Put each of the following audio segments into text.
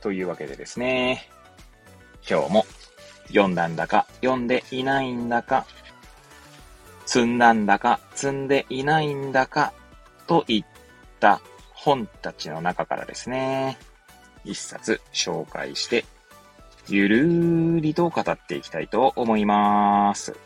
というわけでですね、今日も読んだんだか読んでいないんだか、積んだんだか積んでいないんだかといった本たちの中からですね、一冊紹介して、ゆるーりと語っていきたいと思います。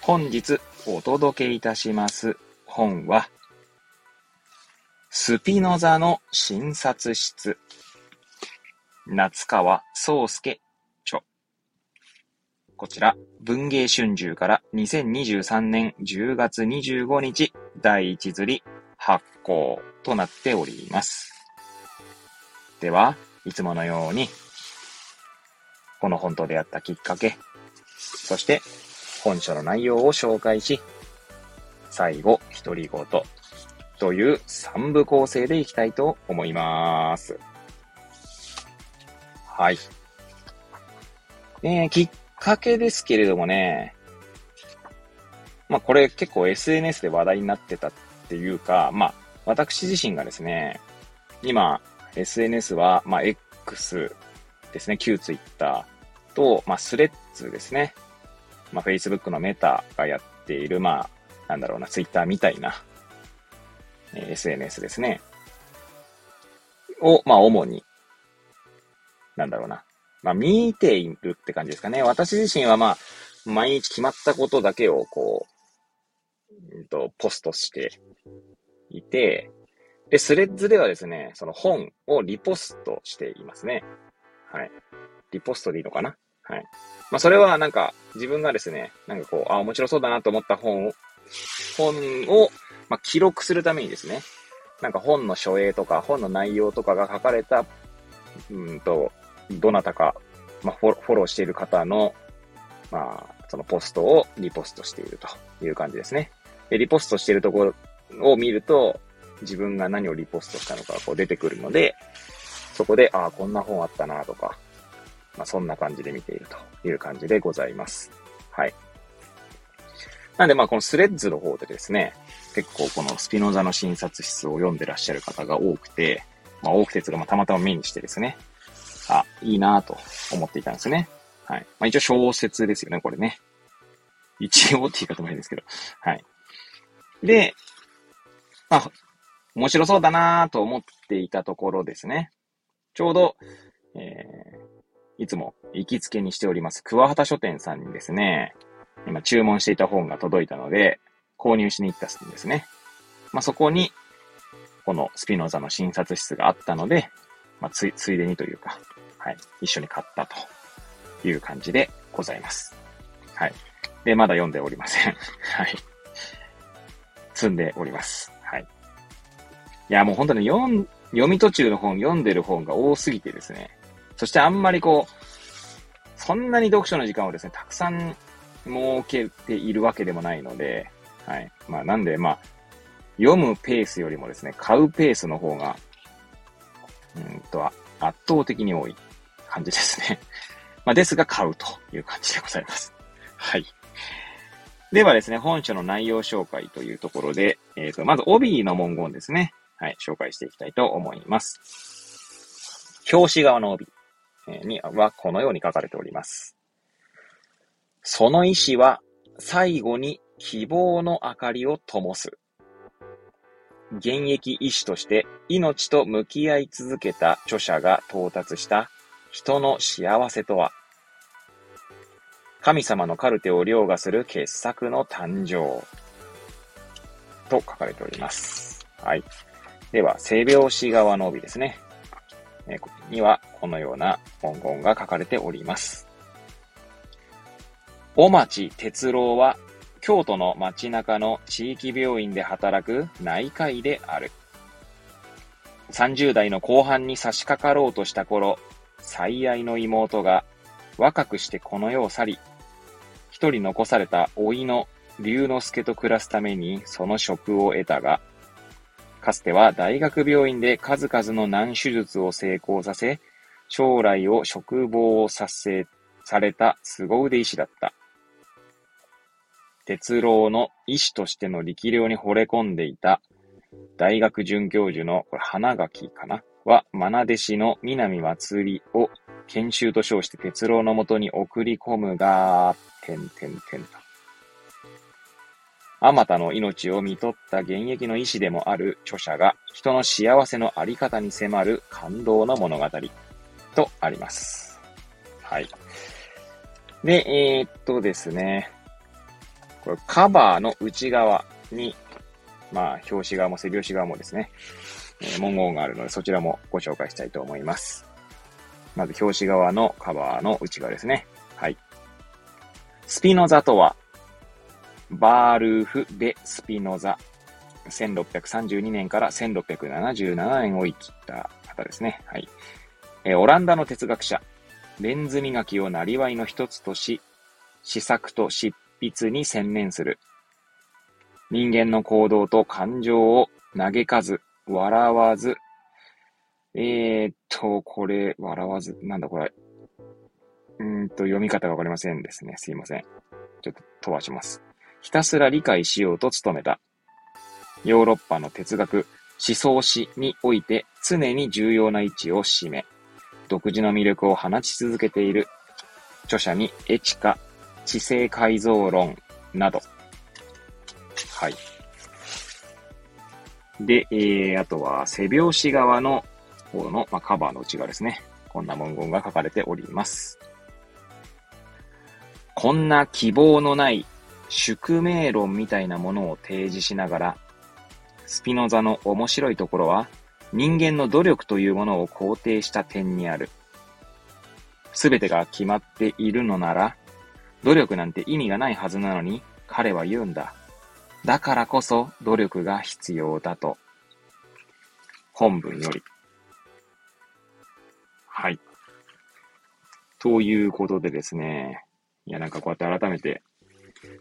本日お届けいたします本は、スピノザの診察室。夏川宗介著。こちら、文芸春秋から2023年10月25日第一釣り発行となっております。では、いつものように、この本と出会ったきっかけ、そして本書の内容を紹介し、最後、独り言という3部構成でいきたいと思います。はい。え、きっかけですけれどもね、まあこれ結構 SNS で話題になってたっていうか、まあ私自身がですね、今 SNS は、まあ X ですね、旧 Twitter と、まあスレッズですね。まあ Facebook のメタがやっている、まあなんだろうな、Twitter みたいな、SNS ですね。を、まあ主になんだろうな。まあ、見ているって感じですかね。私自身はまあ、毎日決まったことだけをこう、うんと、ポストしていて、で、スレッズではですね、その本をリポストしていますね。はい。リポストでいいのかな？はい。まあ、それはなんか、自分がですね、なんかこう、あ、面白そうだなと思った本を、本を、まあ、記録するためにですね、なんか本の書影とか、本の内容とかが書かれた、うんと、どなたか、まあ、フォローしている方の、まあ、そのポストをリポストしているという感じですね。で、リポストしているところを見ると、自分が何をリポストしたのかこう出てくるので、そこで、ああ、こんな本あったなとか、まあ、そんな感じで見ているという感じでございます。はい。なんで、まあ、このスレッズの方でですね、結構このスピノザの診察室を読んでらっしゃる方が多くて、まあ、多くてつがまたまたま目にしてですね、あ、いいなと思っていたんですね。はい。まあ、一応小説ですよね、これね。一応って言い方もいいですけど。はい。で、まあ、面白そうだなと思っていたところですね。ちょうど、えー、いつも行きつけにしております、桑畑書店さんにですね、今注文していた本が届いたので、購入しに行ったんですね。まあ、そこに、このスピノザの診察室があったので、まあ、つい、ついでにというか、はい、一緒に買ったという感じでございます。はい。で、まだ読んでおりません。はい。積んでおります。はい。いや、もう本当に読ん、読み途中の本、読んでる本が多すぎてですね。そしてあんまりこう、そんなに読書の時間をですね、たくさん設けているわけでもないので、はい。まあ、なんで、まあ、読むペースよりもですね、買うペースの方が、うんと、圧倒的に多い感じですね。まあ、ですが買うという感じでございます。はい。ではですね、本書の内容紹介というところで、えっ、ー、と、まず帯の文言ですね。はい、紹介していきたいと思います。表紙側の帯にはこのように書かれております。その意志は最後に希望の明かりを灯す。現役医師として命と向き合い続けた著者が到達した人の幸せとは、神様のカルテを凌駕する傑作の誕生と書かれております。はい。では、性病師側の帯ですね。えには、このような文言が書かれております。お町哲郎は京都の街中の地域病院で働く内科医である。30代の後半に差し掛かろうとした頃、最愛の妹が若くしてこの世を去り、一人残された老いの龍之介と暮らすためにその職を得たが、かつては大学病院で数々の難手術を成功させ、将来を嘱望をさせ、された凄腕医師だった。鉄郎の医師としての力量に惚れ込んでいた大学准教授の、これ花垣かな？は、愛弟子の南祭りを研修と称して鉄郎のもとに送り込むが、てんてんてんと。あまたの命を見とった現役の医師でもある著者が人の幸せのあり方に迫る感動の物語とあります。はい。で、えー、っとですね。これカバーの内側に、まあ、表紙側も背表紙側もですね、え、文言があるので、そちらもご紹介したいと思います。まず、表紙側のカバーの内側ですね。はい。スピノザとは、バールーフ・デ・スピノザ。1632年から1677年を生きた方ですね。はい。え、オランダの哲学者。レンズ磨きをなりわいの一つとし、試作と執筆に専念する。人間の行動と感情を嘆かず、笑わず、えー、っと、これ、笑わず、なんだこれ。うんと、読み方がわかりませんですね。すいません。ちょっと飛ばします。ひたすら理解しようと努めた。ヨーロッパの哲学、思想史において常に重要な位置を占め、独自の魅力を放ち続けている著者にエチカ、知性改造論など。はい。で、えー、あとは背表紙側の方の、まあ、カバーの内側ですね。こんな文言が書かれております。こんな希望のない宿命論みたいなものを提示しながら、スピノザの面白いところは、人間の努力というものを肯定した点にある。すべてが決まっているのなら、努力なんて意味がないはずなのに、彼は言うんだ。だからこそ努力が必要だと。本文より。はい。ということでですね。いや、なんかこうやって改めて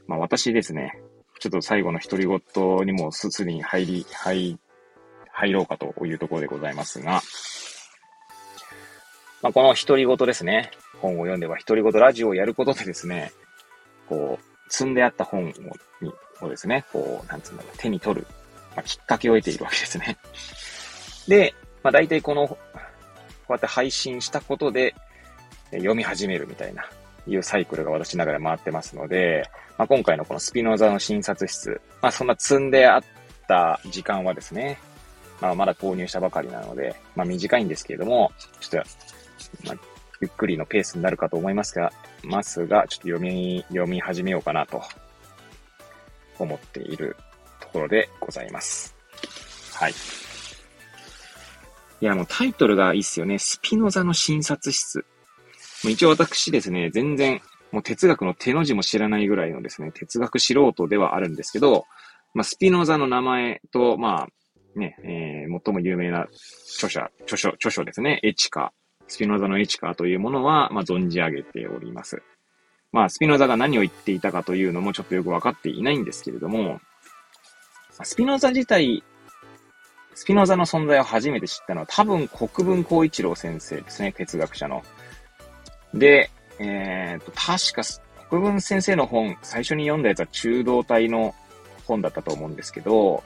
まあ私ですね、ちょっと最後の独り言にもすすに入り、入、入ろうかというところでございますが、まあこの独り言ですね、本を読んでは独り言ラジオをやることでですね、こう、積んであった本をにをですね、こう、なんつうんだろう、手に取る、まあ、きっかけを得ているわけですね。で、まあ大体この、こうやって配信したことで、読み始めるみたいな、いうサイクルが私ながら回ってますので、まあ、今回のこのスピノザの診察室、まあ、そんな積んであった時間はですね、まあ、まだ購入したばかりなので、まあ、短いんですけれども、ちょっと、まあ、ゆっくりのペースになるかと思いますが、ますが、ちょっと読み、読み始めようかなと思っているところでございます。はい。いや、もうタイトルがいいっすよね。スピノザの診察室。一応私ですね、全然、もう哲学の手の字も知らないぐらいのですね、哲学素人ではあるんですけど、まあ、スピノザの名前と、まあ、ね、えー、最も有名な著者、著書、著書ですね、エチカ、スピノザのエチカというものは、まあ、存じ上げております。まあ、スピノザが何を言っていたかというのもちょっとよくわかっていないんですけれども、スピノザ自体、スピノザの存在を初めて知ったのは多分国分光一郎先生ですね、哲学者の。で、えっ、と、確か、国分先生の本、最初に読んだやつは中道体の本だったと思うんですけど、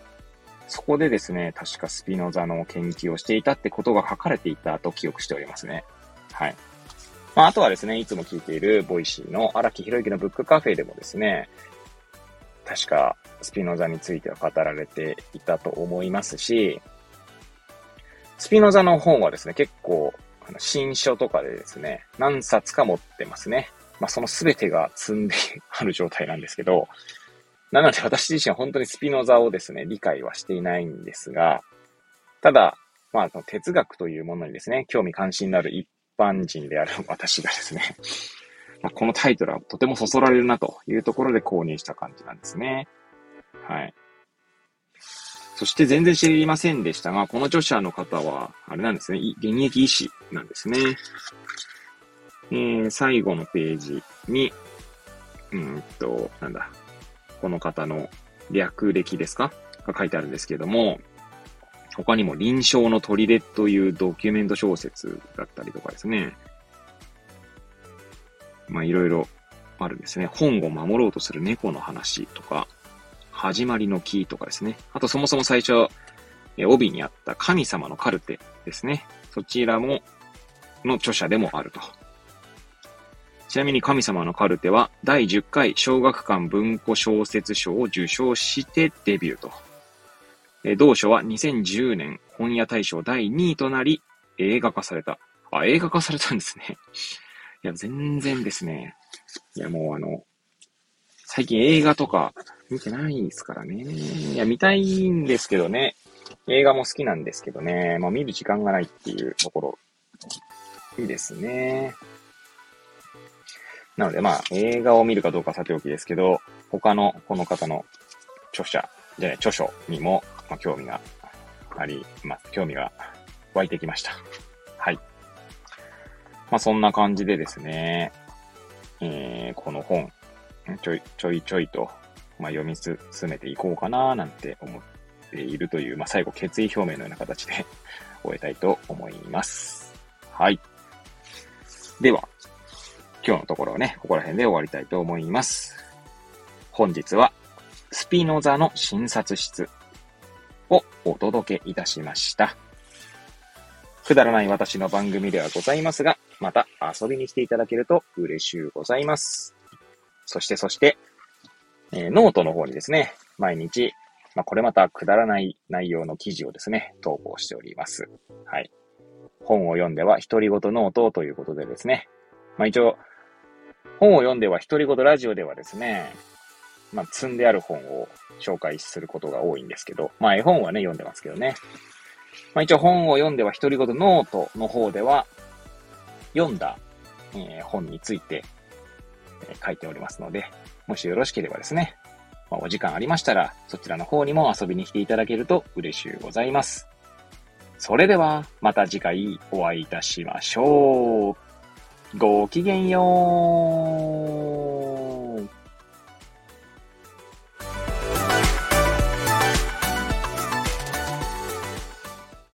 そこでですね、確かスピノザの研究をしていたってことが書かれていたと記憶しておりますね。はい。まあ、あとはですね、いつも聞いている Voicy の荒木博行のブックカフェでもですね、確かスピノザについては語られていたと思いますし、スピノザの本はですね、結構あの新書とかでですね、何冊か持ってますね。まあ、その全てが積んである状態なんですけど、なので私自身は本当にスピノザをですね、理解はしていないんですが、ただ、まあ、哲学というものにですね、興味関心のある一般人である 私がですね、まあ、このタイトルはとてもそそられるなというところで購入した感じなんですね。はい。そして全然知りませんでしたが、この著者の方は、あれなんですね、現役医師なんですね。えー、最後のページに、うんと、なんだ、この方の略歴ですか？が書いてあるんですけども、他にも臨床の砦というドキュメント小説だったりとかですね。まあいろいろあるんですね。本を守ろうとする猫の話とか、始まりの木とかですね。あとそもそも最初、え帯にあった神様のカルテですね。そちらも、の著者でもあると。ちなみに神様のカルテは第10回小学館文庫小説賞を受賞してデビューと。え同書は2010年本屋大賞第2位となり映画化された。あ、映画化されたんですね。いや、全然ですね。いや、もうあの、最近映画とか見てないですからね。いや、見たいんですけどね。映画も好きなんですけどね。まあ見る時間がないっていうところ、いいですね。なのでまあ映画を見るかどうかさておきですけど、他のこの方の著者、じゃない、著書にも、まあ、興味があり、まあ、興味が湧いてきました。はい。まあそんな感じでですね、えー、この本、ちょいちょいちょいと、まあ、読み進めていこうかななんて思っているという、まあ、最後決意表明のような形で終えたいと思います。はい。では、今日のところはね、ここら辺で終わりたいと思います。本日は、スピノザの診察室をお届けいたしました。くだらない私の番組ではございますが、また遊びに来ていただけると嬉しゅうございます。そしてそして、えー、ノートの方にですね、毎日、まあ、これまたくだらない内容の記事をですね、投稿しております。はい。本を読んでは独り言ノートということでですね、まあ、一応、本を読んでは独り言ラジオではですね、まあ、積んである本を紹介することが多いんですけど、まあ、絵本はね、読んでますけどね。まあ、一応本を読んでは独り言ノートの方では、読んだ、えー、本について、えー、書いておりますので、もしよろしければですね、まあ、お時間ありましたら、そちらの方にも遊びに来ていただけると嬉しゅうございます。それでは、また次回お会いいたしましょう。ごきげんよう。